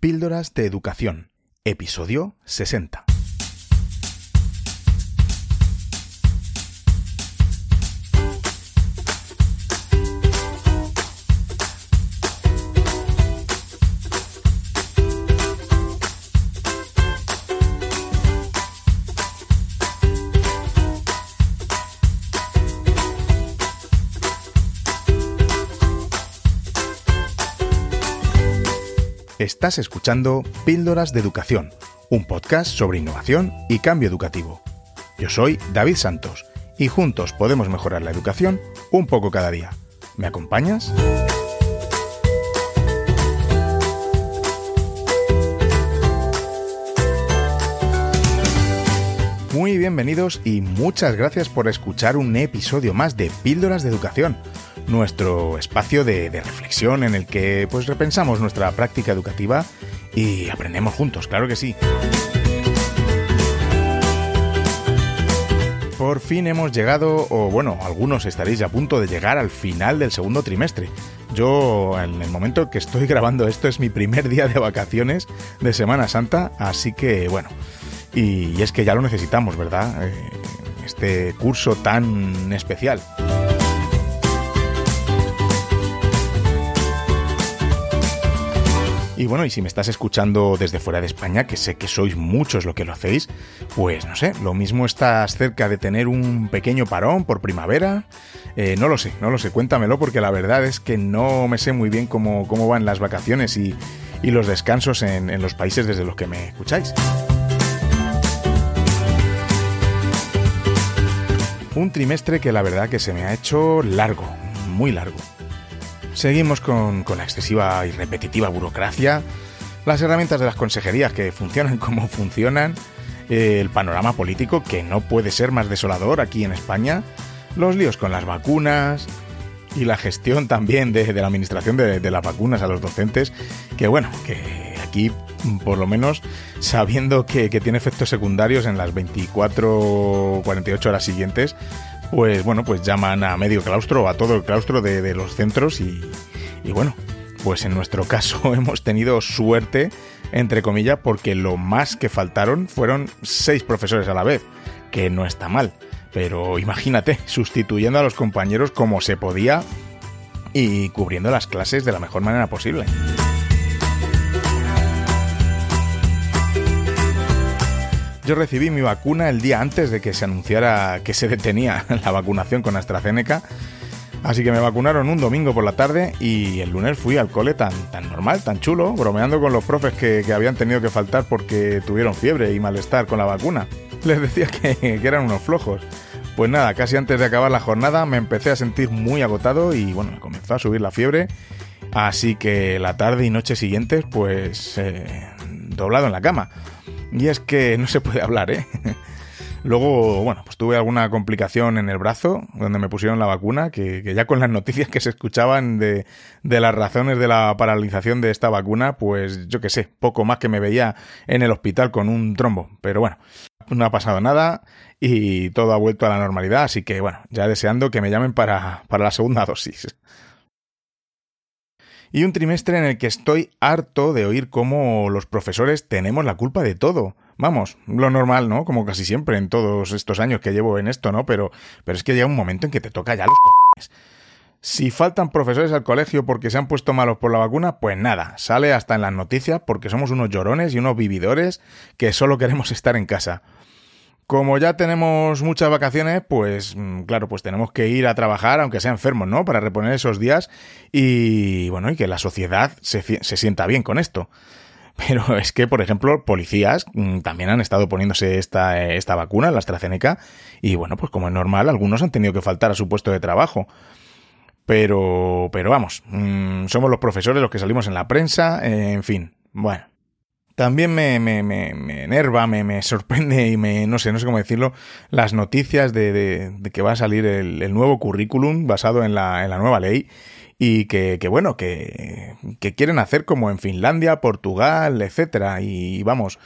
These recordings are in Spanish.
Píldoras de Educación, episodio 60. Estás escuchando Píldoras de Educación, un podcast sobre innovación y cambio educativo. Yo soy David Santos y juntos podemos mejorar la educación un poco cada día. ¿Me acompañas? Muy bienvenidos y muchas gracias por escuchar un episodio más de Píldoras de Educación nuestro espacio de, reflexión en el que pues repensamos nuestra práctica educativa y aprendemos juntos, claro que sí. Por fin hemos llegado, o bueno, algunos estaréis a punto de llegar al final del segundo trimestre. Yo, en el momento que estoy grabando esto, es mi primer día de vacaciones de Semana Santa, así que bueno, y, es que ya lo necesitamos, ¿verdad? Eh, este curso tan especial. Y bueno, y si me estás escuchando desde fuera de España, que sé que sois muchos lo que lo hacéis, pues no sé, lo mismo estás cerca de tener un pequeño parón por primavera. Eh, no lo sé, no lo sé, cuéntamelo porque la verdad es que no me sé muy bien cómo, cómo van las vacaciones y, los descansos en los países desde los que me escucháis. Un trimestre que la verdad que se me ha hecho largo, muy largo. Seguimos con, la excesiva y repetitiva burocracia, las herramientas de las consejerías que funcionan como funcionan, el panorama político que no puede ser más desolador aquí en España, los líos con las vacunas y la gestión también de, la administración de, las vacunas a los docentes, que bueno, que aquí por lo menos sabiendo que, que tiene efectos secundarios en las 24 48 horas siguientes, pues bueno, pues llaman a medio claustro, a todo el claustro de, los centros y, y bueno, pues en nuestro caso hemos tenido suerte, entre comillas, porque lo más que faltaron fueron seis profesores a la vez, que no está mal. Pero imagínate, sustituyendo a los compañeros como se podía y cubriendo las clases de la mejor manera posible. Yo recibí mi vacuna el día antes de que se anunciara que se detenía la vacunación con AstraZeneca. Así que me vacunaron un domingo por la tarde y el lunes fui al cole tan, tan normal, tan chulo, bromeando con los profes que, habían tenido que faltar porque tuvieron fiebre y malestar con la vacuna. Les decía que, eran unos flojos. Pues nada, casi antes de acabar la jornada me empecé a sentir muy agotado y bueno, me comenzó a subir la fiebre. Así que la tarde y noche siguientes, pues eh, doblado en la cama. Y es que no se puede hablar, ¿eh? Luego, bueno, pues tuve alguna complicación en el brazo, donde me pusieron la vacuna, que, ya con las noticias que se escuchaban de, las razones de la paralización de esta vacuna, pues yo qué sé, poco más que me veía en el hospital con un trombo. Pero bueno, no ha pasado nada y todo ha vuelto a la normalidad, así que bueno, ya deseando que me llamen para, para la segunda dosis y un trimestre en el que estoy harto de oír cómo los profesores tenemos la culpa de todo. Vamos, lo normal, ¿no? Como casi siempre en todos estos años que llevo en esto, ¿no? Pero, pero es que llega un momento en que te toca ya los cojones. Si faltan profesores al colegio porque se han puesto malos por la vacuna, pues nada, sale hasta en las noticias porque somos unos llorones y unos vividores que solo queremos estar en casa. Como ya tenemos muchas vacaciones, pues mm, claro, pues tenemos que ir a trabajar, aunque sea enfermos, ¿no? Para reponer esos días y bueno, y que la sociedad se, sienta bien con esto. Pero es que, por ejemplo, policías mm, también han estado poniéndose esta, esta vacuna, la AstraZeneca, y bueno, pues como es normal, algunos han tenido que faltar a su puesto de trabajo. Pero, pero vamos, mm, somos los profesores los que salimos en la prensa, en fin, bueno. También me, me, me, me enerva, me, me, sorprende y me, no sé, no sé cómo decirlo, las noticias de, de, que va a salir el, nuevo currículum basado en la, en la nueva ley y que, que bueno, que, que, quieren hacer como en Finlandia, Portugal, etcétera. Y vamos,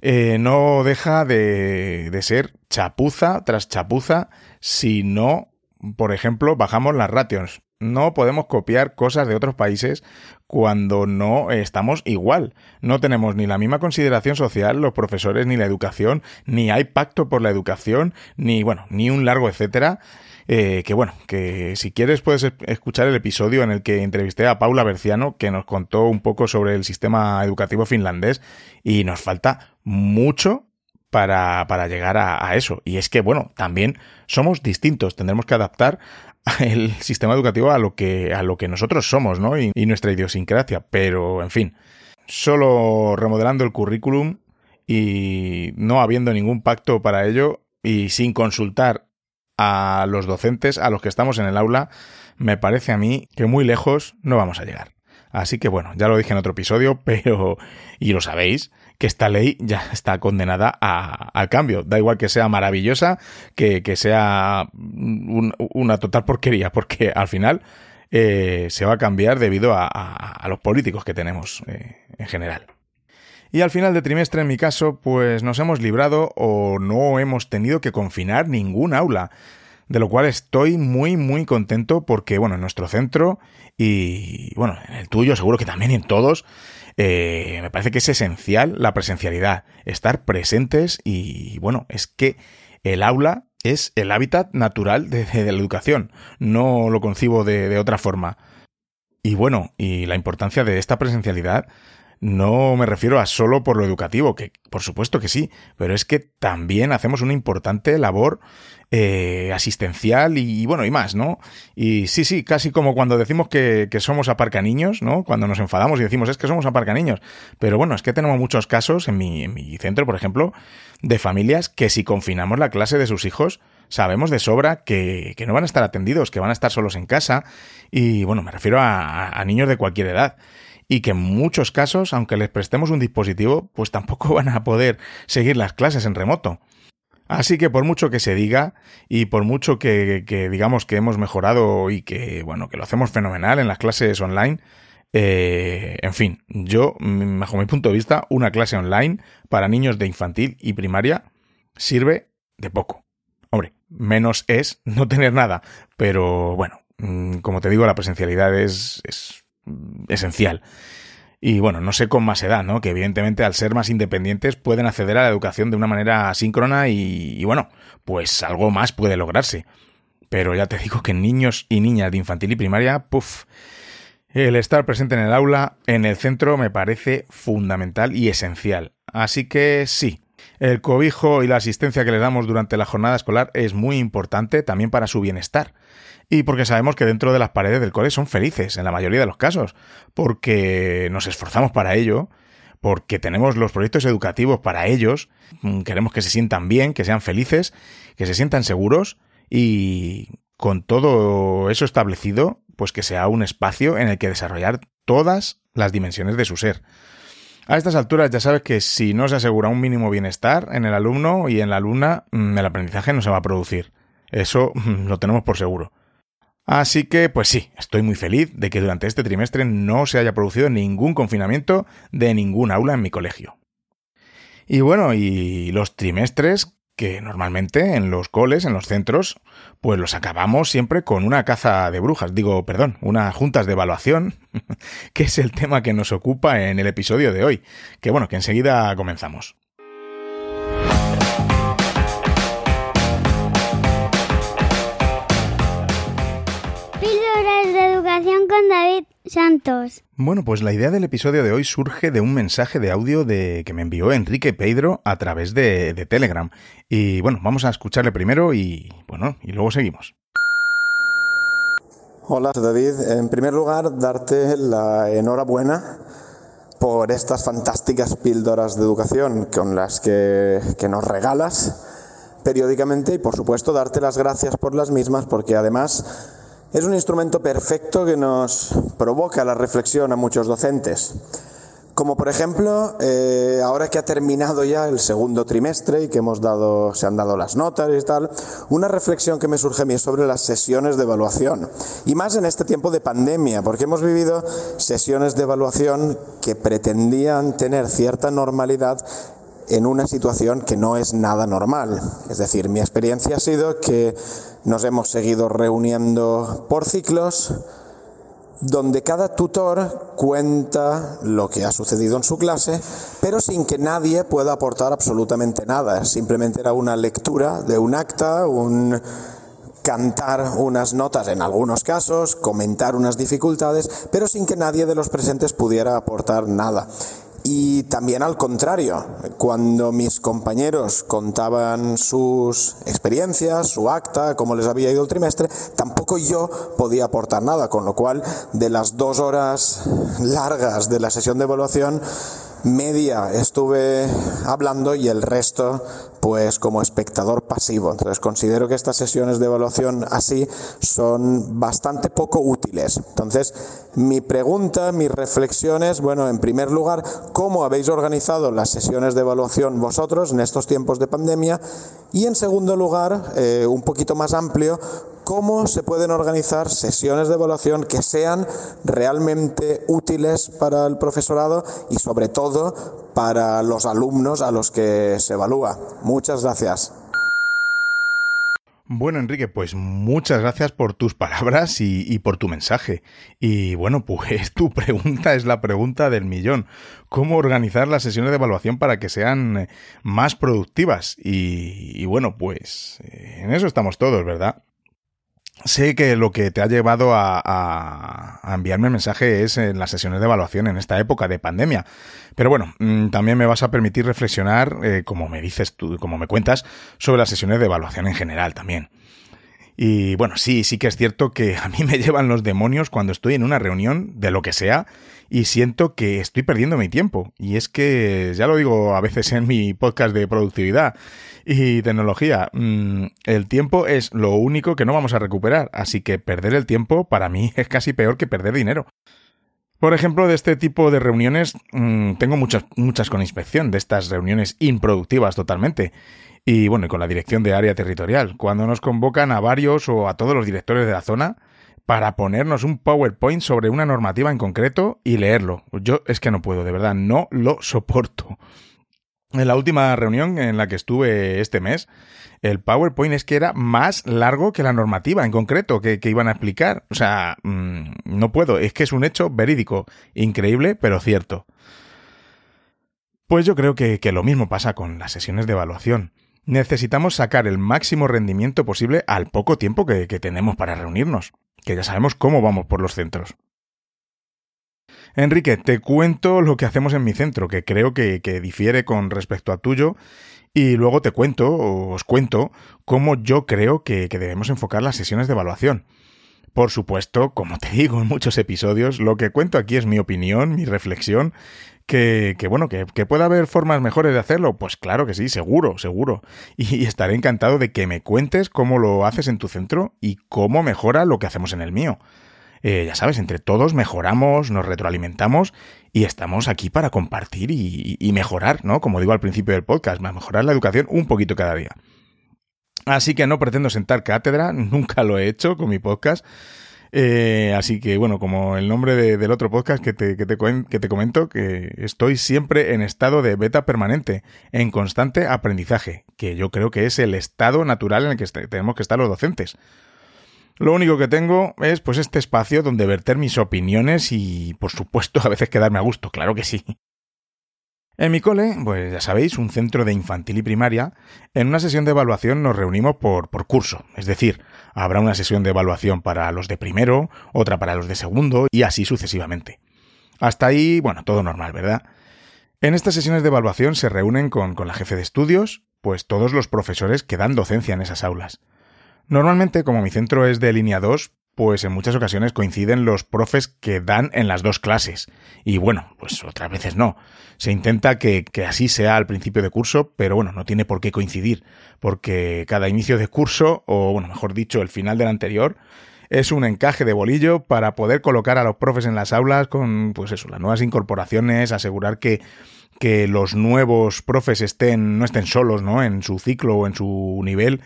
eh, no deja de, de ser chapuza tras chapuza si no, por ejemplo, bajamos las ratios. No podemos copiar cosas de otros países cuando no estamos igual. No tenemos ni la misma consideración social los profesores ni la educación, ni hay pacto por la educación, ni bueno, ni un largo etcétera. Eh, que bueno, que si quieres puedes escuchar el episodio en el que entrevisté a Paula Berciano, que nos contó un poco sobre el sistema educativo finlandés y nos falta mucho para, para llegar a, eso. Y es que, bueno, también somos distintos, tendremos que adaptar el sistema educativo a lo que, a lo que nosotros somos, ¿no? Y, y nuestra idiosincrasia. Pero, en fin, solo remodelando el currículum y no habiendo ningún pacto para ello y sin consultar a los docentes, a los que estamos en el aula, me parece a mí que muy lejos no vamos a llegar. Así que bueno, ya lo dije en otro episodio, pero, y lo sabéis, que esta ley ya está condenada al cambio. Da igual que sea maravillosa, que, sea una total porquería, porque al final eh, se va a cambiar debido a, los políticos que tenemos eh, en general. Y al final de trimestre, en mi caso, pues nos hemos librado o no hemos tenido que confinar ningún aula de lo cual estoy muy muy contento porque bueno, en nuestro centro y bueno, en el tuyo seguro que también en todos eh, me parece que es esencial la presencialidad, estar presentes y bueno, es que el aula es el hábitat natural de, la educación, no lo concibo de, de otra forma. Y bueno, y la importancia de esta presencialidad no me refiero a solo por lo educativo, que por supuesto que sí, pero es que también hacemos una importante labor eh, asistencial y, bueno, y más, ¿no? Y sí, sí, casi como cuando decimos que, que somos aparcaniños, ¿no? Cuando nos enfadamos y decimos es que somos aparcaniños. Pero bueno, es que tenemos muchos casos en mi, en mi centro, por ejemplo, de familias que si confinamos la clase de sus hijos, sabemos de sobra que, que, no van a estar atendidos, que van a estar solos en casa. Y bueno, me refiero a, a niños de cualquier edad y que en muchos casos, aunque les prestemos un dispositivo, pues tampoco van a poder seguir las clases en remoto. Así que por mucho que se diga y por mucho que, digamos que hemos mejorado y que bueno que lo hacemos fenomenal en las clases online, eh, en fin, yo bajo mi punto de vista una clase online para niños de infantil y primaria sirve de poco. Hombre, menos es no tener nada, pero bueno, mm, como te digo la presencialidad es, es esencial. Y bueno, no sé con más edad, ¿no? Que evidentemente al ser más independientes pueden acceder a la educación de una manera asíncrona y, bueno, pues algo más puede lograrse. Pero ya te digo que niños y niñas de infantil y primaria, puff, el estar presente en el aula, en el centro, me parece fundamental y esencial. Así que sí, el cobijo y la asistencia que le damos durante la jornada escolar es muy importante también para su bienestar y porque sabemos que dentro de las paredes del cole son felices en la mayoría de los casos, porque nos esforzamos para ello, porque tenemos los proyectos educativos para ellos, mm, queremos que se sientan bien, que sean felices, que se sientan seguros y con todo eso establecido, pues que sea un espacio en el que desarrollar todas las dimensiones de su ser. A estas alturas ya sabes que si no se asegura un mínimo bienestar en el alumno y en la alumna, mm, el aprendizaje no se va a producir. Eso mm, lo tenemos por seguro. Así que, pues sí, estoy muy feliz de que durante este trimestre no se haya producido ningún confinamiento de ningún aula en mi colegio. Y bueno, y los trimestres que normalmente en los coles, en los centros, pues los acabamos siempre con una caza de brujas, digo, perdón, unas juntas de evaluación, que es el tema que nos ocupa en el episodio de hoy, que bueno, que enseguida comenzamos. Con David Santos. Bueno, pues la idea del episodio de hoy surge de un mensaje de audio de que me envió Enrique Pedro a través de, de Telegram. Y bueno, vamos a escucharle primero y bueno, y luego seguimos. Hola David, en primer lugar darte la enhorabuena por estas fantásticas píldoras de educación con las que, que nos regalas periódicamente y por supuesto darte las gracias por las mismas porque además es un instrumento perfecto que nos provoca la reflexión a muchos docentes. Como por ejemplo, eh, ahora que ha terminado ya el segundo trimestre y que hemos dado, se han dado las notas y tal, una reflexión que me surge a mí es sobre las sesiones de evaluación. Y más en este tiempo de pandemia, porque hemos vivido sesiones de evaluación que pretendían tener cierta normalidad en una situación que no es nada normal. Es decir, mi experiencia ha sido que nos hemos seguido reuniendo por ciclos, donde cada tutor cuenta lo que ha sucedido en su clase, pero sin que nadie pueda aportar absolutamente nada. Simplemente era una lectura de un acta, un cantar unas notas en algunos casos, comentar unas dificultades, pero sin que nadie de los presentes pudiera aportar nada. Y también al contrario, cuando mis compañeros contaban sus experiencias, su acta, cómo les había ido el trimestre, tampoco yo podía aportar nada, con lo cual de las dos horas largas de la sesión de evaluación, media estuve hablando y el resto pues como espectador pasivo. Entonces considero que estas sesiones de evaluación así son bastante poco útiles. Entonces mi pregunta, mis reflexiones, bueno, en primer lugar, ¿cómo habéis organizado las sesiones de evaluación vosotros en estos tiempos de pandemia? Y en segundo lugar, eh, un poquito más amplio, cómo se pueden organizar sesiones de evaluación que sean realmente útiles para el profesorado y sobre todo para los alumnos a los que se evalúa. Muchas gracias. Bueno, Enrique, pues muchas gracias por tus palabras y, por tu mensaje. Y bueno, pues tu pregunta es la pregunta del millón. ¿Cómo organizar las sesiones de evaluación para que sean más productivas? y bueno, pues eh, en eso estamos todos, ¿verdad? Sé que lo que te ha llevado a, enviarme el mensaje es en las sesiones de evaluación en esta época de pandemia. Pero bueno, mm, también me vas a permitir reflexionar, eh, como me dices tú, como me cuentas, sobre las sesiones de evaluación en general también. Y bueno, sí, sí que es cierto que a mí me llevan los demonios cuando estoy en una reunión de lo que sea y siento que estoy perdiendo mi tiempo. Y es que, ya lo digo a veces en mi podcast de productividad, y tecnología. Mm, el tiempo es lo único que no vamos a recuperar, así que perder el tiempo para mí es casi peor que perder dinero. Por ejemplo, de este tipo de reuniones mm, tengo muchas, muchas con inspección, de estas reuniones improductivas totalmente. Y bueno, con la dirección de área territorial, cuando nos convocan a varios o a todos los directores de la zona para ponernos un PowerPoint sobre una normativa en concreto y leerlo. Yo es que no puedo, de verdad, no lo soporto. En la última reunión en la que estuve este mes, el PowerPoint es que era más largo que la normativa en concreto que, iban a explicar. O sea, mm, no puedo, es que es un hecho verídico, increíble, pero cierto. Pues yo creo que, lo mismo pasa con las sesiones de evaluación. Necesitamos sacar el máximo rendimiento posible al poco tiempo que tenemos para reunirnos, que ya sabemos cómo vamos por los centros. Enrique, te cuento lo que hacemos en mi centro, que creo que, difiere con respecto a tuyo, y luego te cuento, o os cuento, cómo yo creo que, debemos enfocar las sesiones de evaluación. Por supuesto, como te digo en muchos episodios, lo que cuento aquí es mi opinión, mi reflexión, que, bueno, que, pueda haber formas mejores de hacerlo. Pues claro que sí, seguro, seguro. y, estaré encantado de que me cuentes cómo lo haces en tu centro y cómo mejora lo que hacemos en el mío. Eh, ya sabes, entre todos mejoramos, nos retroalimentamos y estamos aquí para compartir y, mejorar, ¿no? Como digo al principio del podcast, mejorar la educación un poquito cada día. Así que no pretendo sentar cátedra, nunca lo he hecho con mi podcast. Eh, así que bueno, como el nombre del otro podcast que te, que, te, que te comento, que estoy siempre en estado de beta permanente, en constante aprendizaje, que yo creo que es el estado natural en el que tenemos que estar los docentes. Lo único que tengo es pues este espacio donde verter mis opiniones y por supuesto a veces quedarme a gusto, claro que sí. En mi cole, pues ya sabéis, un centro de infantil y primaria, en una sesión de evaluación nos reunimos por, por curso, es decir, habrá una sesión de evaluación para los de primero, otra para los de segundo y así sucesivamente. Hasta ahí, bueno, todo normal, ¿verdad? En estas sesiones de evaluación se reúnen con, con la jefe de estudios, pues todos los profesores que dan docencia en esas aulas. Normalmente, como mi centro es de línea 2, pues en muchas ocasiones coinciden los profes que dan en las dos clases. Y bueno, pues otras veces no. Se intenta que, así sea al principio de curso, pero bueno, no tiene por qué coincidir, porque cada inicio de curso, o bueno, mejor dicho, el final del anterior, es un encaje de bolillo para poder colocar a los profes en las aulas con, pues eso, las nuevas incorporaciones, asegurar que, que los nuevos profes estén, no estén solos, ¿no? En su ciclo o en su nivel,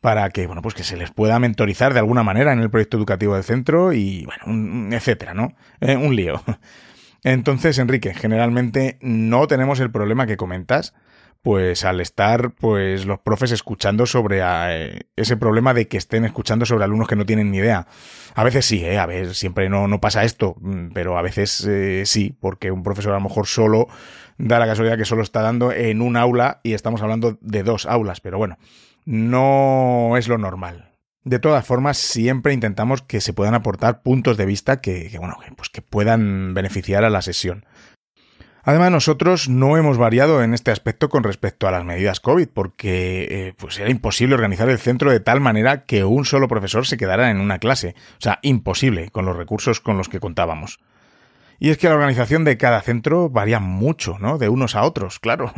para que, bueno, pues que se les pueda mentorizar de alguna manera en el proyecto educativo del centro y, bueno, etcétera, ¿no? Eh, un lío. Entonces, Enrique, generalmente no tenemos el problema que comentas, pues al estar pues los profes escuchando sobre eh, ese problema de que estén escuchando sobre alumnos que no tienen ni idea. A veces sí, ¿eh? a ver, siempre no, no pasa esto, mm, pero a veces eh, sí, porque un profesor a lo mejor solo da la casualidad que solo está dando en un aula y estamos hablando de dos aulas, pero bueno, no es lo normal. De todas formas, siempre intentamos que se puedan aportar puntos de vista que, bueno, pues que puedan beneficiar a la sesión. Además, nosotros no hemos variado en este aspecto con respecto a las medidas COVID, porque eh, pues era imposible organizar el centro de tal manera que un solo profesor se quedara en una clase. O sea, imposible con los recursos con los que contábamos. Y es que la organización de cada centro varía mucho, ¿no? De unos a otros, claro.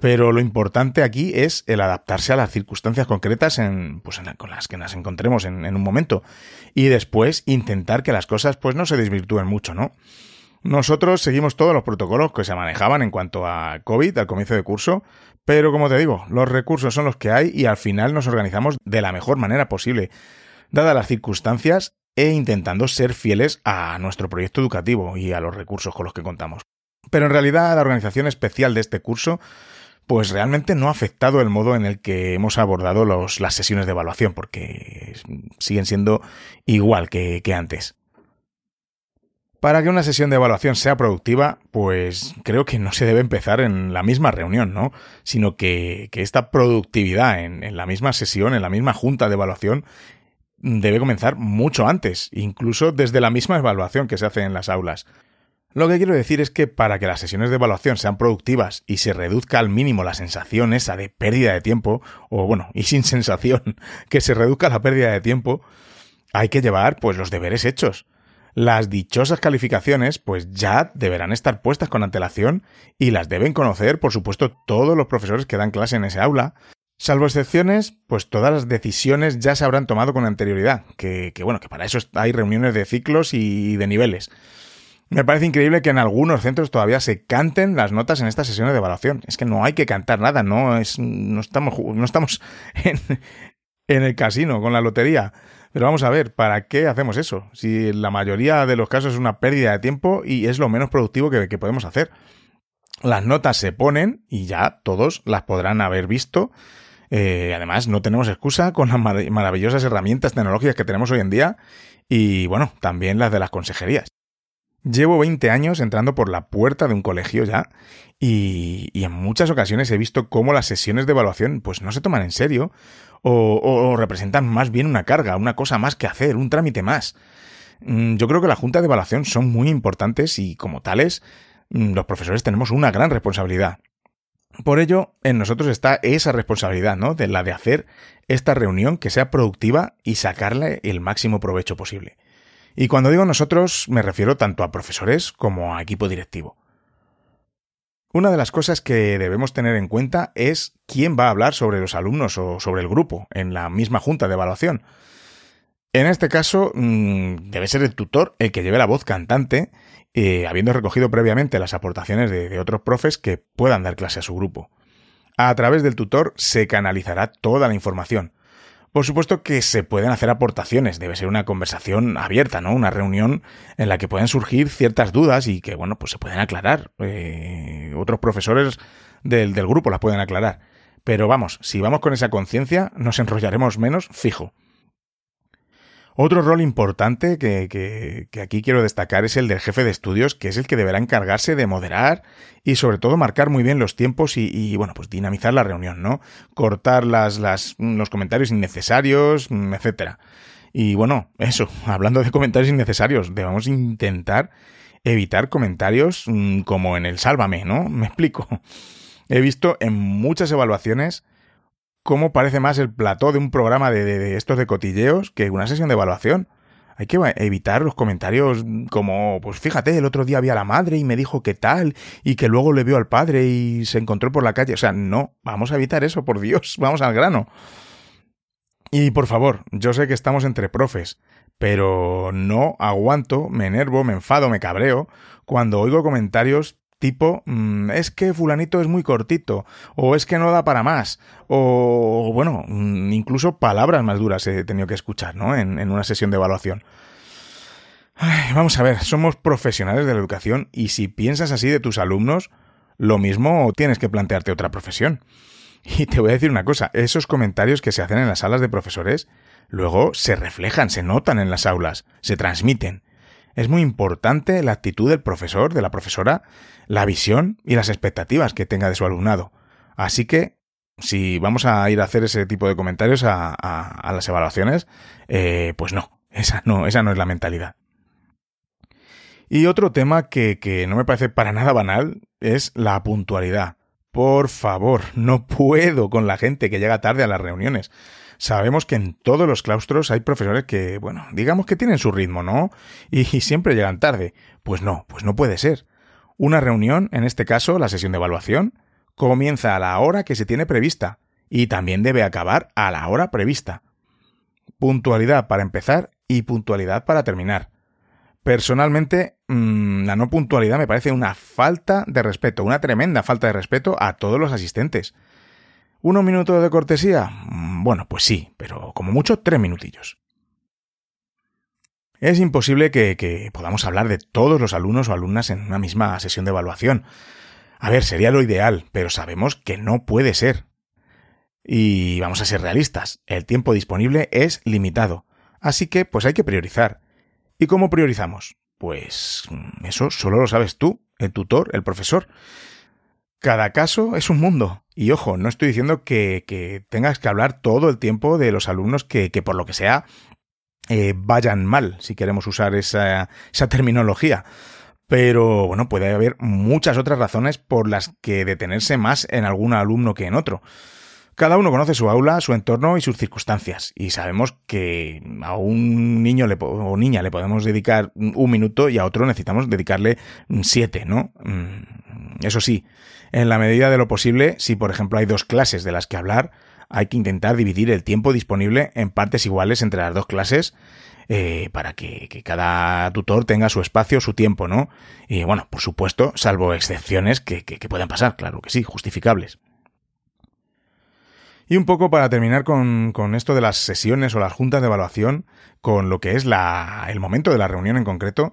Pero lo importante aquí es el adaptarse a las circunstancias concretas en, pues con las que nos encontremos en, en un momento. Y después intentar que las cosas pues no se desvirtúen mucho, ¿no? Nosotros seguimos todos los protocolos que se manejaban en cuanto a COVID al comienzo de curso, pero como te digo, los recursos son los que hay y al final nos organizamos de la mejor manera posible, dadas las circunstancias e intentando ser fieles a nuestro proyecto educativo y a los recursos con los que contamos. Pero en realidad la organización especial de este curso pues realmente no ha afectado el modo en el que hemos abordado las sesiones de evaluación, porque siguen siendo igual que antes. Para que una sesión de evaluación sea productiva, pues creo que no se debe empezar en la misma reunión, ¿no? Sino que, esta productividad en, en la misma sesión, en la misma junta de evaluación, debe comenzar mucho antes, incluso desde la misma evaluación que se hace en las aulas. Lo que quiero decir es que para que las sesiones de evaluación sean productivas y se reduzca al mínimo la sensación esa de pérdida de tiempo, o bueno, y sin sensación, que se reduzca la pérdida de tiempo, hay que llevar pues los deberes hechos las dichosas calificaciones pues ya deberán estar puestas con antelación y las deben conocer, por supuesto, todos los profesores que dan clase en ese aula. Salvo excepciones, pues todas las decisiones ya se habrán tomado con anterioridad, que, bueno, que para eso hay reuniones de ciclos y de niveles. Me parece increíble que en algunos centros todavía se canten las notas en estas sesiones de evaluación. Es que no hay que cantar nada, no es, no estamos, no estamos en, el casino con la lotería. Pero vamos a ver, ¿para qué hacemos eso? Si la mayoría de los casos es una pérdida de tiempo y es lo menos productivo que, podemos hacer. Las notas se ponen y ya todos las podrán haber visto. Eh, además, no tenemos excusa con las maravillosas herramientas tecnológicas que tenemos hoy en día y, bueno, también las de las consejerías. Llevo 20 años entrando por la puerta de un colegio ya y, en muchas ocasiones he visto cómo las sesiones de evaluación pues no se toman en serio o, representan más bien una carga, una cosa más que hacer, un trámite más. Mm, yo creo que las juntas de evaluación son muy importantes y como tales, mm, los profesores tenemos una gran responsabilidad. Por ello, en nosotros está esa responsabilidad, ¿no? De la de hacer esta reunión que sea productiva y sacarle el máximo provecho posible. Y cuando digo nosotros, me refiero tanto a profesores como a equipo directivo. Una de las cosas que debemos tener en cuenta es quién va a hablar sobre los alumnos o sobre el grupo en la misma junta de evaluación. En este caso, mm, debe ser el tutor el que lleve la voz cantante, eh, habiendo recogido previamente las aportaciones de otros profes que puedan dar clase a su grupo. A través del tutor se canalizará toda la información, por supuesto que se pueden hacer aportaciones, debe ser una conversación abierta, ¿no? Una reunión en la que pueden surgir ciertas dudas y que, bueno, pues se pueden aclarar. Eh, otros profesores del, del grupo las pueden aclarar. Pero vamos, si vamos con esa conciencia, nos enrollaremos menos, fijo. Otro rol importante que, aquí quiero destacar es el del jefe de estudios, que es el que deberá encargarse de moderar y sobre todo marcar muy bien los tiempos y, bueno, pues dinamizar la reunión, ¿no? Cortar las, las, los comentarios innecesarios, etcétera. Y bueno, eso, hablando de comentarios innecesarios, debemos intentar evitar comentarios mm, como en el sálvame, ¿no? Me explico. He visto en muchas evaluaciones cómo parece más el plató de un programa de, estos de cotilleos que una sesión de evaluación. Hay que evitar los comentarios como, pues fíjate, el otro día vi a la madre y me dijo que tal, y que luego le vio al padre y se encontró por la calle. O sea, no, vamos a evitar eso, por Dios, vamos al grano. Y por favor, yo sé que estamos entre profes, pero no aguanto, me enervo, me enfado, me cabreo cuando oigo comentarios tipo, mm, es que fulanito es muy cortito, o es que no da para más, o bueno, mm, incluso palabras más duras he tenido que escuchar, ¿no? En, una sesión de evaluación. vamos a ver, somos profesionales de la educación y si piensas así de tus alumnos, lo mismo tienes que plantearte otra profesión. Y te voy a decir una cosa, esos comentarios que se hacen en las salas de profesores luego se reflejan, se notan en las aulas, se transmiten. Es muy importante la actitud del profesor, de la profesora, la visión y las expectativas que tenga de su alumnado. Así que, si vamos a ir a hacer ese tipo de comentarios a, las evaluaciones, eh, pues no, esa no, esa no es la mentalidad. Y otro tema que, que no me parece para nada banal es la puntualidad. Por favor, no puedo con la gente que llega tarde a las reuniones. Sabemos que en todos los claustros hay profesores que, bueno, digamos que tienen su ritmo, ¿no? Y, siempre llegan tarde. Pues no, pues no puede ser. Una reunión, en este caso la sesión de evaluación, comienza a la hora que se tiene prevista y también debe acabar a la hora prevista. Puntualidad para empezar y puntualidad para terminar. Personalmente, mm, la no puntualidad me parece una falta de respeto, una tremenda falta de respeto a todos los asistentes. ¿Unos minutos de cortesía? Mm, bueno, pues sí, pero como mucho tres minutillos. Es imposible que, que, podamos hablar de todos los alumnos o alumnas en una misma sesión de evaluación. A ver, sería lo ideal, pero sabemos que no puede ser. Y vamos a ser realistas, el tiempo disponible es limitado, así que pues hay que priorizar. ¿Y cómo priorizamos? Pues mm, eso solo lo sabes tú, el tutor, el profesor. Cada caso es un mundo. Y ojo, no estoy diciendo que, tengas que hablar todo el tiempo de los alumnos que, por lo que sea eh, vayan mal, si queremos usar esa, esa terminología. Pero bueno, puede haber muchas otras razones por las que detenerse más en algún alumno que en otro. Cada uno conoce su aula, su entorno y sus circunstancias, y sabemos que a un niño le, o niña le podemos dedicar un minuto y a otro necesitamos dedicarle siete, ¿no? Mm, eso sí, en la medida de lo posible, si por ejemplo hay dos clases de las que hablar, hay que intentar dividir el tiempo disponible en partes iguales entre las dos clases eh, para que, cada tutor tenga su espacio, su tiempo, ¿no? Y bueno, por supuesto, salvo excepciones que, puedan pasar, claro que sí, justificables. Y un poco para terminar con, con, esto de las sesiones o las juntas de evaluación, con lo que es la, el momento de la reunión en concreto,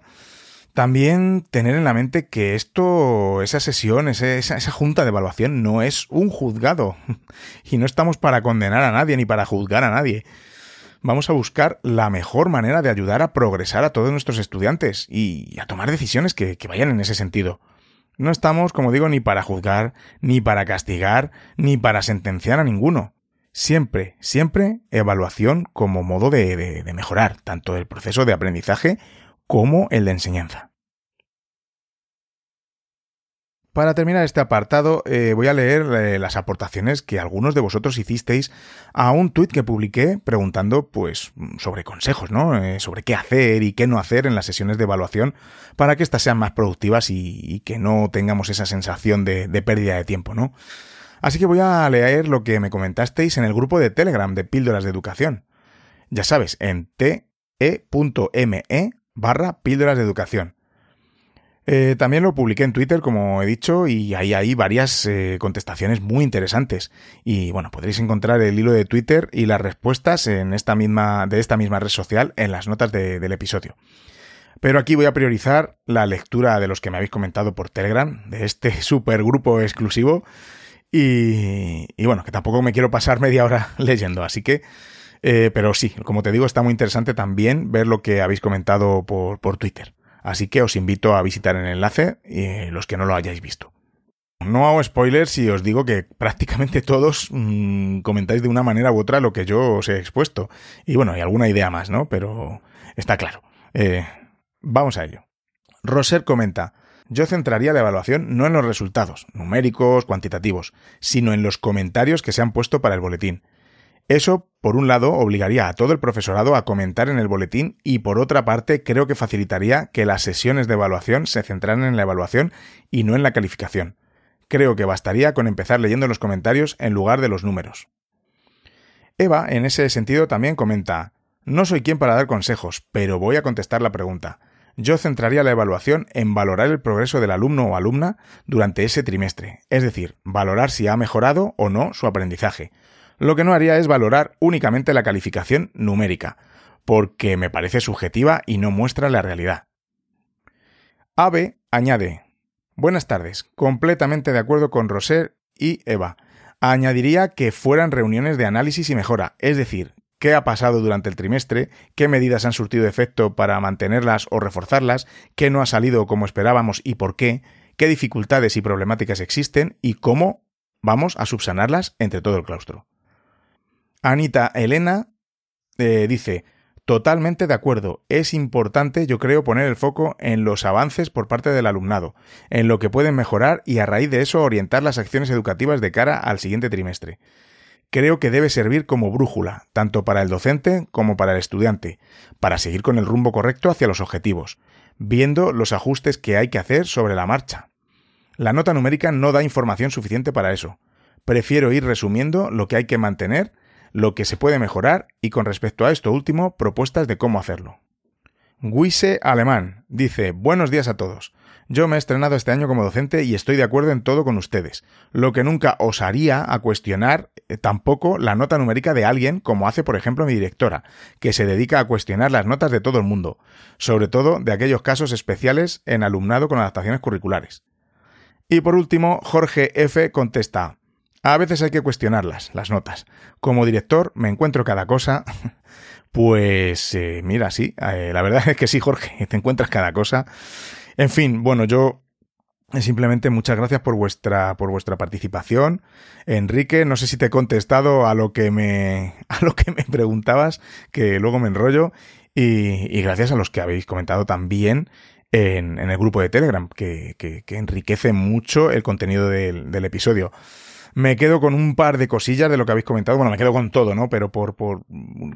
también tener en la mente que esto, esa sesión, esa, esa, junta de evaluación no es un juzgado. Y no estamos para condenar a nadie ni para juzgar a nadie. Vamos a buscar la mejor manera de ayudar a progresar a todos nuestros estudiantes y a tomar decisiones que, que vayan en ese sentido. No estamos, como digo, ni para juzgar, ni para castigar, ni para sentenciar a ninguno. Siempre, siempre evaluación como modo de, mejorar tanto el proceso de aprendizaje como el de enseñanza. Para terminar este apartado, eh, voy a leer eh, las aportaciones que algunos de vosotros hicisteis a un tuit que publiqué preguntando, pues, sobre consejos, ¿no? Eh, sobre qué hacer y qué no hacer en las sesiones de evaluación para que éstas sean más productivas y, que no tengamos esa sensación de, de, pérdida de tiempo, ¿no? Así que voy a leer lo que me comentasteis en el grupo de Telegram de Píldoras de Educación. Ya sabes, en te.me barra Píldoras de Educación. Eh, también lo publiqué en Twitter, como he dicho, y ahí hay varias eh, contestaciones muy interesantes. Y bueno, podréis encontrar el hilo de Twitter y las respuestas en esta misma, de esta misma red social en las notas del episodio. Pero aquí voy a priorizar la lectura de los que me habéis comentado por Telegram, de este super grupo exclusivo. Y, bueno, que tampoco me quiero pasar media hora leyendo, así que... Eh, pero sí, como te digo, está muy interesante también ver lo que habéis comentado por Twitter. Así que os invito a visitar el enlace eh, los que no lo hayáis visto. No hago spoilers si os digo que prácticamente todos mm, comentáis de una manera u otra lo que yo os he expuesto. Y bueno, hay alguna idea más, ¿no? Pero está claro. Eh, vamos a ello. Roser comenta, yo centraría la evaluación no en los resultados, numéricos, cuantitativos, sino en los comentarios que se han puesto para el boletín. Eso, por un lado, obligaría a todo el profesorado a comentar en el boletín y por otra parte creo que facilitaría que las sesiones de evaluación se centraran en la evaluación y no en la calificación. Creo que bastaría con empezar leyendo los comentarios en lugar de los números. Eva, en ese sentido, también comenta No soy quien para dar consejos, pero voy a contestar la pregunta. Yo centraría la evaluación en valorar el progreso del alumno o alumna durante ese trimestre, es decir, valorar si ha mejorado o no su aprendizaje, lo que no haría es valorar únicamente la calificación numérica, porque me parece subjetiva y no muestra la realidad. Ave añade, Buenas tardes. Completamente de acuerdo con Roser y Eva. Añadiría que fueran reuniones de análisis y mejora, es decir, qué ha pasado durante el trimestre, qué medidas han surtido efecto para mantenerlas o reforzarlas, qué no ha salido como esperábamos y por qué, qué dificultades y problemáticas existen y cómo vamos a subsanarlas entre todo el claustro. Anita Elena eh, dice, Totalmente de acuerdo. Es importante, yo creo, poner el foco en los avances por parte del alumnado, en lo que pueden mejorar y a raíz de eso orientar las acciones educativas de cara al siguiente trimestre. Creo que debe servir como brújula, tanto para el docente como para el estudiante, para seguir con el rumbo correcto hacia los objetivos, viendo los ajustes que hay que hacer sobre la marcha. La nota numérica no da información suficiente para eso. Prefiero ir resumiendo lo que hay que mantener lo que se puede mejorar y con respecto a esto último, propuestas de cómo hacerlo. Guise Alemán dice, buenos días a todos. Yo me he estrenado este año como docente y estoy de acuerdo en todo con ustedes. Lo que nunca osaría a cuestionar eh, tampoco la nota numérica de alguien, como hace por ejemplo mi directora, que se dedica a cuestionar las notas de todo el mundo, sobre todo de aquellos casos especiales en alumnado con adaptaciones curriculares. Y por último, Jorge F. contesta, a veces hay que cuestionarlas, las notas. Como director me encuentro cada cosa. Pues eh, mira, sí, eh, la verdad es que sí, Jorge, te encuentras cada cosa. En fin, bueno, yo simplemente muchas gracias por vuestra por vuestra participación. Enrique, no sé si te he contestado a lo que me a lo que me preguntabas, que luego me enrollo y, gracias a los que habéis comentado también en, el grupo de Telegram, que, enriquece mucho el contenido del episodio. Me quedo con un par de cosillas de lo que habéis comentado. Bueno, me quedo con todo, ¿no? Pero por, por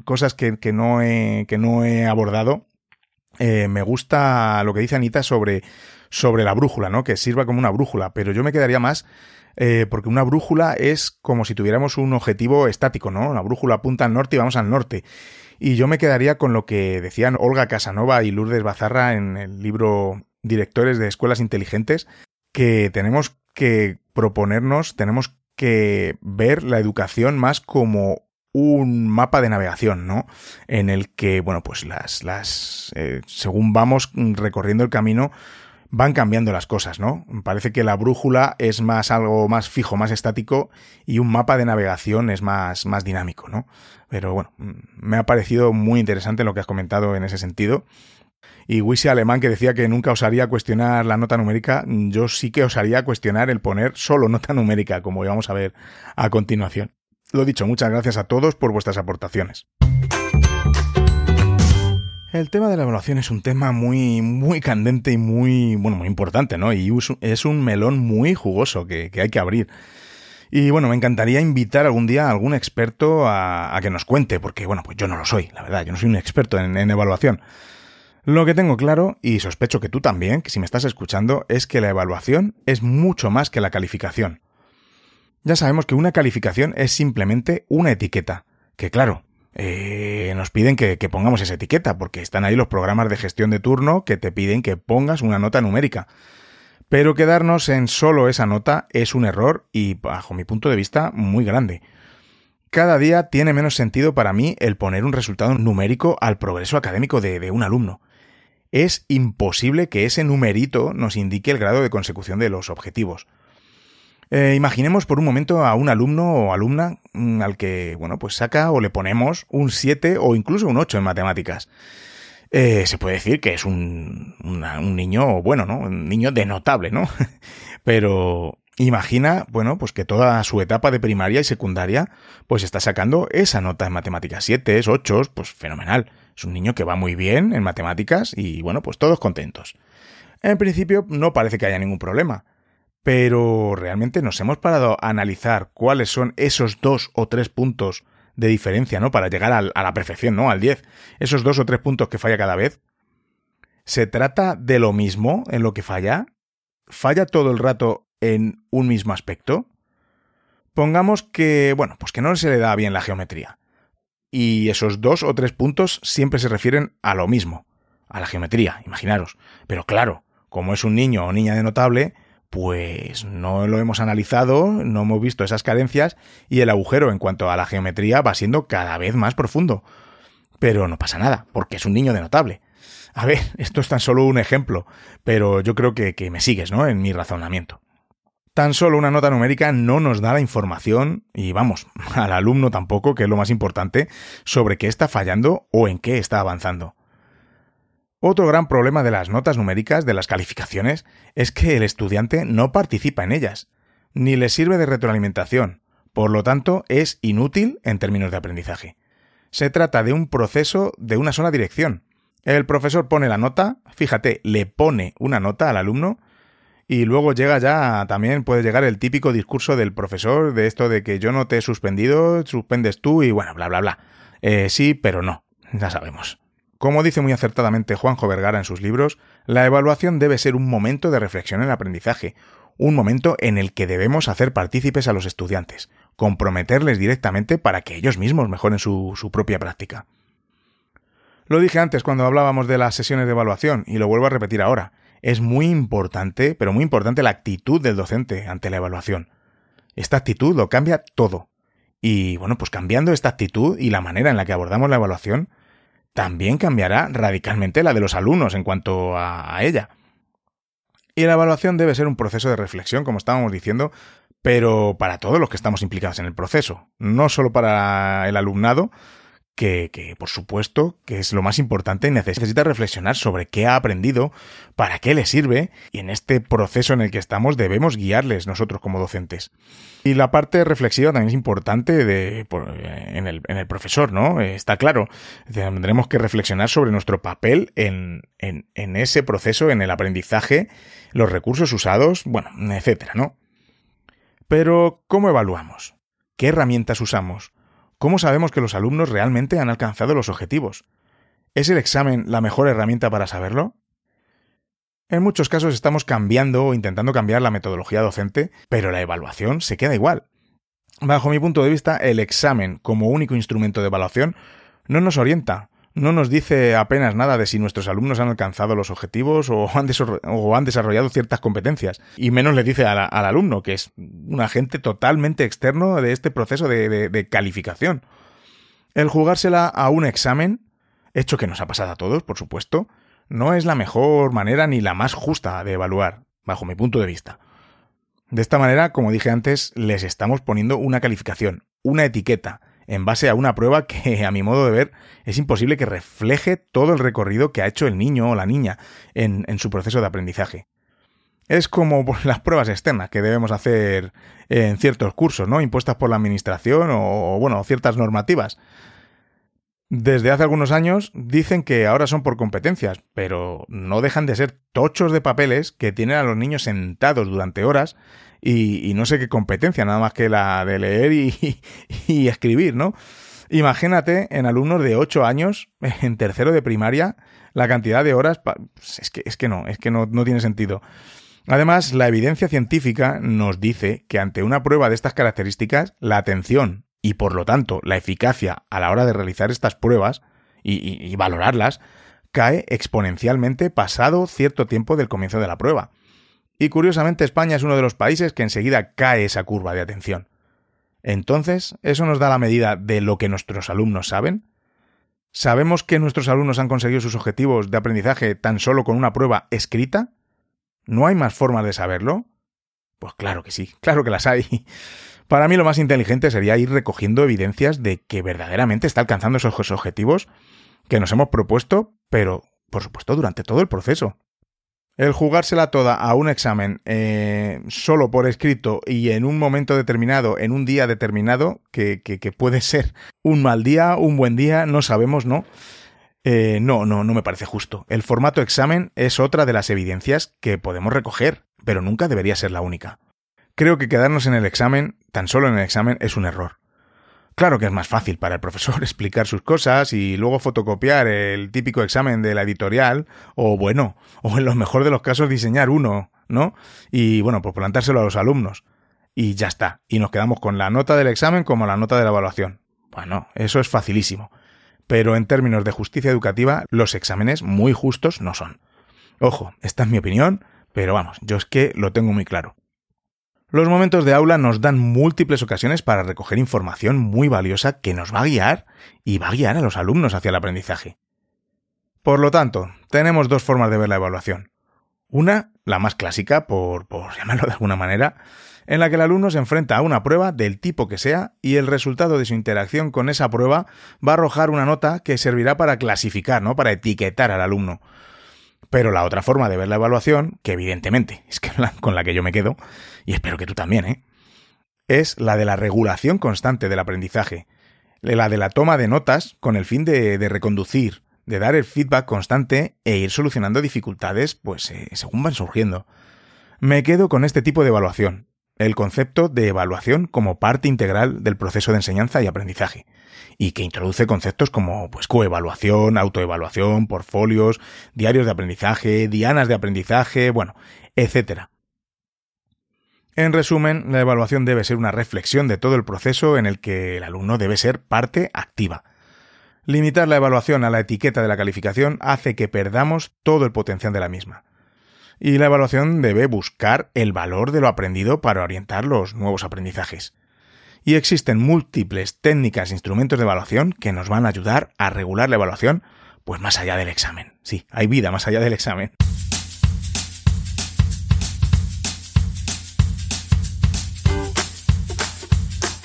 cosas que, que, no he, que no he abordado. Eh, me gusta lo que dice Anita sobre, sobre la brújula, ¿no? Que sirva como una brújula. Pero yo me quedaría más eh, porque una brújula es como si tuviéramos un objetivo estático, ¿no? La brújula apunta al norte y vamos al norte. Y yo me quedaría con lo que decían Olga Casanova y Lourdes Bazarra en el libro Directores de Escuelas Inteligentes, que tenemos que proponernos, tenemos que ver la educación más como un mapa de navegación, ¿no? En el que, bueno, pues las, las, eh, según vamos recorriendo el camino, van cambiando las cosas, ¿no? Parece que la brújula es más algo más fijo, más estático, y un mapa de navegación es más, más dinámico, ¿no? Pero bueno, me ha parecido muy interesante lo que has comentado en ese sentido y Wisi Alemán que decía que nunca osaría cuestionar la nota numérica, yo sí que osaría cuestionar el poner solo nota numérica, como vamos a ver a continuación. Lo dicho, muchas gracias a todos por vuestras aportaciones. El tema de la evaluación es un tema muy, muy candente y muy, bueno, muy importante, ¿no? Y es un melón muy jugoso que, hay que abrir. Y bueno, me encantaría invitar algún día a algún experto a, que nos cuente, porque bueno, pues yo no lo soy, la verdad, yo no soy un experto en evaluación. Lo que tengo claro, y sospecho que tú también, que si me estás escuchando, es que la evaluación es mucho más que la calificación. Ya sabemos que una calificación es simplemente una etiqueta, que claro, eh, nos piden que, que, pongamos esa etiqueta, porque están ahí los programas de gestión de turno que te piden que pongas una nota numérica. Pero quedarnos en solo esa nota es un error y, bajo mi punto de vista, muy grande. Cada día tiene menos sentido para mí el poner un resultado numérico al progreso académico de un alumno es imposible que ese numerito nos indique el grado de consecución de los objetivos. Eh, imaginemos por un momento a un alumno o alumna mm, al que, bueno, pues saca o le ponemos un 7 o incluso un 8 en matemáticas. Eh, se puede decir que es un, niño bueno, ¿no? Un niño de notable, ¿no? Pero imagina, bueno, pues que toda su etapa de primaria y secundaria, pues está sacando esa nota en matemáticas, 7, 8, pues fenomenal. Es un niño que va muy bien en matemáticas y bueno, pues todos contentos. En principio no parece que haya ningún problema, pero realmente nos hemos parado a analizar cuáles son esos dos o tres puntos de diferencia, ¿no? Para llegar a la perfección, ¿no? Al 10. Esos dos o tres puntos que falla cada vez. ¿Se trata de lo mismo en lo que falla? ¿Falla todo el rato en un mismo aspecto? Pongamos que, bueno, pues que no se le da bien la geometría y esos dos o tres puntos siempre se refieren a lo mismo, a la geometría, imaginaros. Pero claro, como es un niño o niña de notable, pues no lo hemos analizado, no hemos visto esas carencias y el agujero en cuanto a la geometría va siendo cada vez más profundo. Pero no pasa nada, porque es un niño de notable. A ver, esto es tan solo un ejemplo, pero yo creo que, que me sigues, ¿no? En mi razonamiento. Tan solo una nota numérica no nos da la información, y vamos, al alumno tampoco, que es lo más importante, sobre qué está fallando o en qué está avanzando. Otro gran problema de las notas numéricas, de las calificaciones, es que el estudiante no participa en ellas, ni le sirve de retroalimentación, por lo tanto es inútil en términos de aprendizaje. Se trata de un proceso de una sola dirección. El profesor pone la nota, fíjate, le pone una nota al alumno, y luego llega ya, también puede llegar el típico discurso del profesor de esto de que yo no te he suspendido, suspendes tú y bueno, bla, bla, bla. Eh, sí, pero no, ya sabemos. Como dice muy acertadamente Juanjo Vergara en sus libros, la evaluación debe ser un momento de reflexión en el aprendizaje, un momento en el que debemos hacer partícipes a los estudiantes, comprometerles directamente para que ellos mismos mejoren su, su propia práctica. Lo dije antes cuando hablábamos de las sesiones de evaluación y lo vuelvo a repetir ahora. Es muy importante, pero muy importante la actitud del docente ante la evaluación. Esta actitud lo cambia todo. Y bueno, pues cambiando esta actitud y la manera en la que abordamos la evaluación, también cambiará radicalmente la de los alumnos en cuanto a, ella. Y la evaluación debe ser un proceso de reflexión, como estábamos diciendo, pero para todos los que estamos implicados en el proceso, no solo para el alumnado, que, por supuesto, que es lo más importante, necesita reflexionar sobre qué ha aprendido, para qué le sirve, y en este proceso en el que estamos debemos guiarles nosotros como docentes. Y la parte reflexiva también es importante de, en, el, en, el, profesor, ¿no? Está claro, tendremos que reflexionar sobre nuestro papel en, en, en ese proceso, en el aprendizaje, los recursos usados, bueno, etcétera, ¿no? Pero, ¿cómo evaluamos? ¿Qué herramientas usamos? ¿Cómo sabemos que los alumnos realmente han alcanzado los objetivos? ¿Es el examen la mejor herramienta para saberlo? En muchos casos estamos cambiando o intentando cambiar la metodología docente, pero la evaluación se queda igual. Bajo mi punto de vista, el examen como único instrumento de evaluación no nos orienta, no nos dice apenas nada de si nuestros alumnos han alcanzado los objetivos o han, desarrollado ciertas competencias. Y menos le dice al, alumno, que es un agente totalmente externo de este proceso de, calificación. El jugársela a un examen, hecho que nos ha pasado a todos, por supuesto, no es la mejor manera ni la más justa de evaluar, bajo mi punto de vista. De esta manera, como dije antes, les estamos poniendo una calificación, una etiqueta, en base a una prueba que, a mi modo de ver, es imposible que refleje todo el recorrido que ha hecho el niño o la niña en, su proceso de aprendizaje. Es como las pruebas externas que debemos hacer en ciertos cursos, ¿no? Impuestas por la administración o, bueno, ciertas normativas. Desde hace algunos años dicen que ahora son por competencias, pero no dejan de ser tochos de papeles que tienen a los niños sentados durante horas y, no sé qué competencia, nada más que la de leer y, escribir, ¿no? Imagínate en alumnos de 8 años, en tercero de primaria, la cantidad de horas, pues es que, es que no, es que no tiene sentido. Además, la evidencia científica nos dice que ante una prueba de estas características, la atención y por lo tanto la eficacia a la hora de realizar estas pruebas y, valorarlas cae exponencialmente pasado cierto tiempo del comienzo de la prueba. Y curiosamente España es uno de los países que enseguida cae esa curva de atención. Entonces, ¿eso nos da la medida de lo que nuestros alumnos saben? ¿Sabemos que nuestros alumnos han conseguido sus objetivos de aprendizaje tan solo con una prueba escrita? ¿No hay más formas de saberlo? Pues claro que sí, claro que las hay. Para mí lo más inteligente sería ir recogiendo evidencias de que verdaderamente está alcanzando esos objetivos que nos hemos propuesto, pero, por supuesto, durante todo el proceso. El jugársela toda a un examen eh, solo por escrito y en un momento determinado, en un día determinado, que, puede ser un mal día, un buen día, no sabemos, ¿no? Eh, no, no, no me parece justo. El formato examen es otra de las evidencias que podemos recoger, pero nunca debería ser la única. Creo que quedarnos en el examen, tan solo en el examen, es un error. Claro que es más fácil para el profesor explicar sus cosas y luego fotocopiar el típico examen de la editorial, o bueno, o en lo mejor de los casos diseñar uno, ¿no? Y bueno, pues plantárselo a los alumnos. Y ya está. Y nos quedamos con la nota del examen como la nota de la evaluación. Bueno, eso es facilísimo. Pero en términos de justicia educativa, los exámenes muy justos no son. Ojo, esta es mi opinión, pero vamos, yo es que lo tengo muy claro. Los momentos de aula nos dan múltiples ocasiones para recoger información muy valiosa que nos va a guiar y va a guiar a los alumnos hacia el aprendizaje. Por lo tanto, tenemos dos formas de ver la evaluación. Una, la más clásica, por, por llamarlo de alguna manera, en la que el alumno se enfrenta a una prueba del tipo que sea y el resultado de su interacción con esa prueba va a arrojar una nota que servirá para clasificar, ¿no? Para etiquetar al alumno. Pero la otra forma de ver la evaluación, que evidentemente es con la que yo me quedo, y espero que tú también, ¿eh? es la de la regulación constante del aprendizaje, la de la toma de notas con el fin de, reconducir, de dar el feedback constante e ir solucionando dificultades, pues eh, según van surgiendo. Me quedo con este tipo de evaluación, el concepto de evaluación como parte integral del proceso de enseñanza y aprendizaje, y que introduce conceptos como pues coevaluación, autoevaluación, portfolios, diarios de aprendizaje, dianas de aprendizaje, bueno, etcétera. En resumen, la evaluación debe ser una reflexión de todo el proceso en el que el alumno debe ser parte activa. Limitar la evaluación a la etiqueta de la calificación hace que perdamos todo el potencial de la misma y la evaluación debe buscar el valor de lo aprendido para orientar los nuevos aprendizajes. Y existen múltiples técnicas e instrumentos de evaluación que nos van a ayudar a regular la evaluación, pues más allá del examen. Sí, hay vida más allá del examen.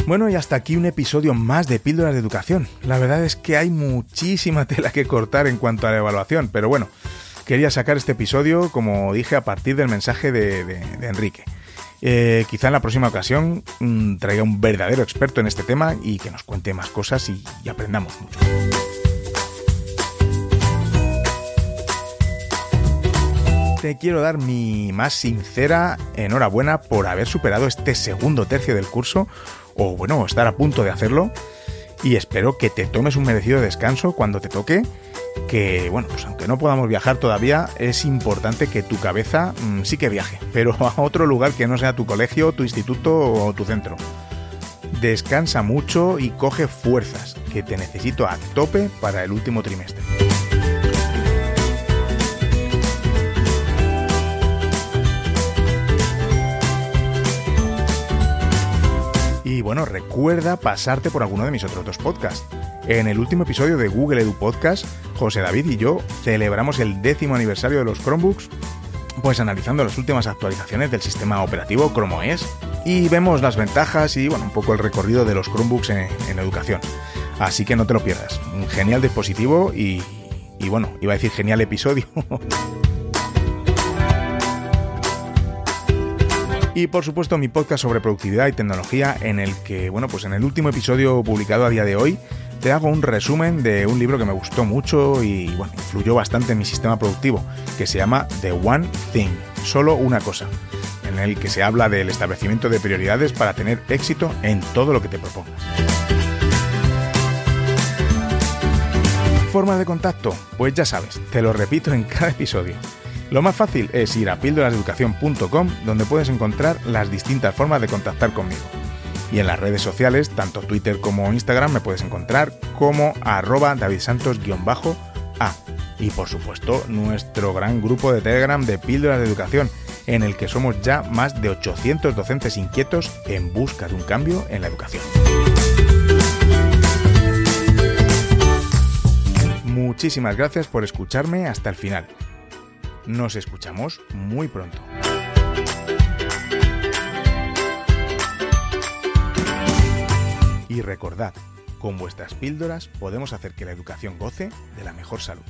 Bueno, y hasta aquí un episodio más de Píldoras de Educación. La verdad es que hay muchísima tela que cortar en cuanto a la evaluación, pero bueno, quería sacar este episodio, como dije, a partir del mensaje de, Enrique. Eh, quizá en la próxima ocasión mm, traiga un verdadero experto en este tema y que nos cuente más cosas y, y aprendamos mucho. Te quiero dar mi más sincera enhorabuena por haber superado este segundo tercio del curso, o bueno, estar a punto de hacerlo, y espero que te tomes un merecido descanso cuando te toque que, bueno, pues aunque no podamos viajar todavía, es importante que tu cabeza mm, sí que viaje, pero a otro lugar que no sea tu colegio, tu instituto o tu centro. Descansa mucho y coge fuerzas, que te necesito a tope para el último trimestre. Y bueno, recuerda pasarte por alguno de mis otros dos podcasts. En el último episodio de Google Edu Podcast, José David y yo celebramos el décimo aniversario de los Chromebooks, pues analizando las últimas actualizaciones del sistema operativo Chrome OS y vemos las ventajas y bueno, un poco el recorrido de los Chromebooks en, educación. Así que no te lo pierdas. Un genial dispositivo y, y bueno, iba a decir genial episodio. y por supuesto mi podcast sobre productividad y tecnología en el que, bueno, pues en el último episodio publicado a día de hoy te hago un resumen de un libro que me gustó mucho y bueno, influyó bastante en mi sistema productivo, que se llama The One Thing, solo una cosa, en el que se habla del establecimiento de prioridades para tener éxito en todo lo que te propongas. Forma de contacto, pues ya sabes, te lo repito en cada episodio. Lo más fácil es ir a píldorasdeeducación.com donde puedes encontrar las distintas formas de contactar conmigo. Y en las redes sociales, tanto Twitter como Instagram, me puedes encontrar como arroba davidsantos-a. Y por supuesto, nuestro gran grupo de Telegram de Píldoras de Educación, en el que somos ya más de 800 docentes inquietos en busca de un cambio en la educación. Muchísimas gracias por escucharme hasta el final. Nos escuchamos muy pronto. Y recordad, con vuestras píldoras podemos hacer que la educación goce de la mejor salud.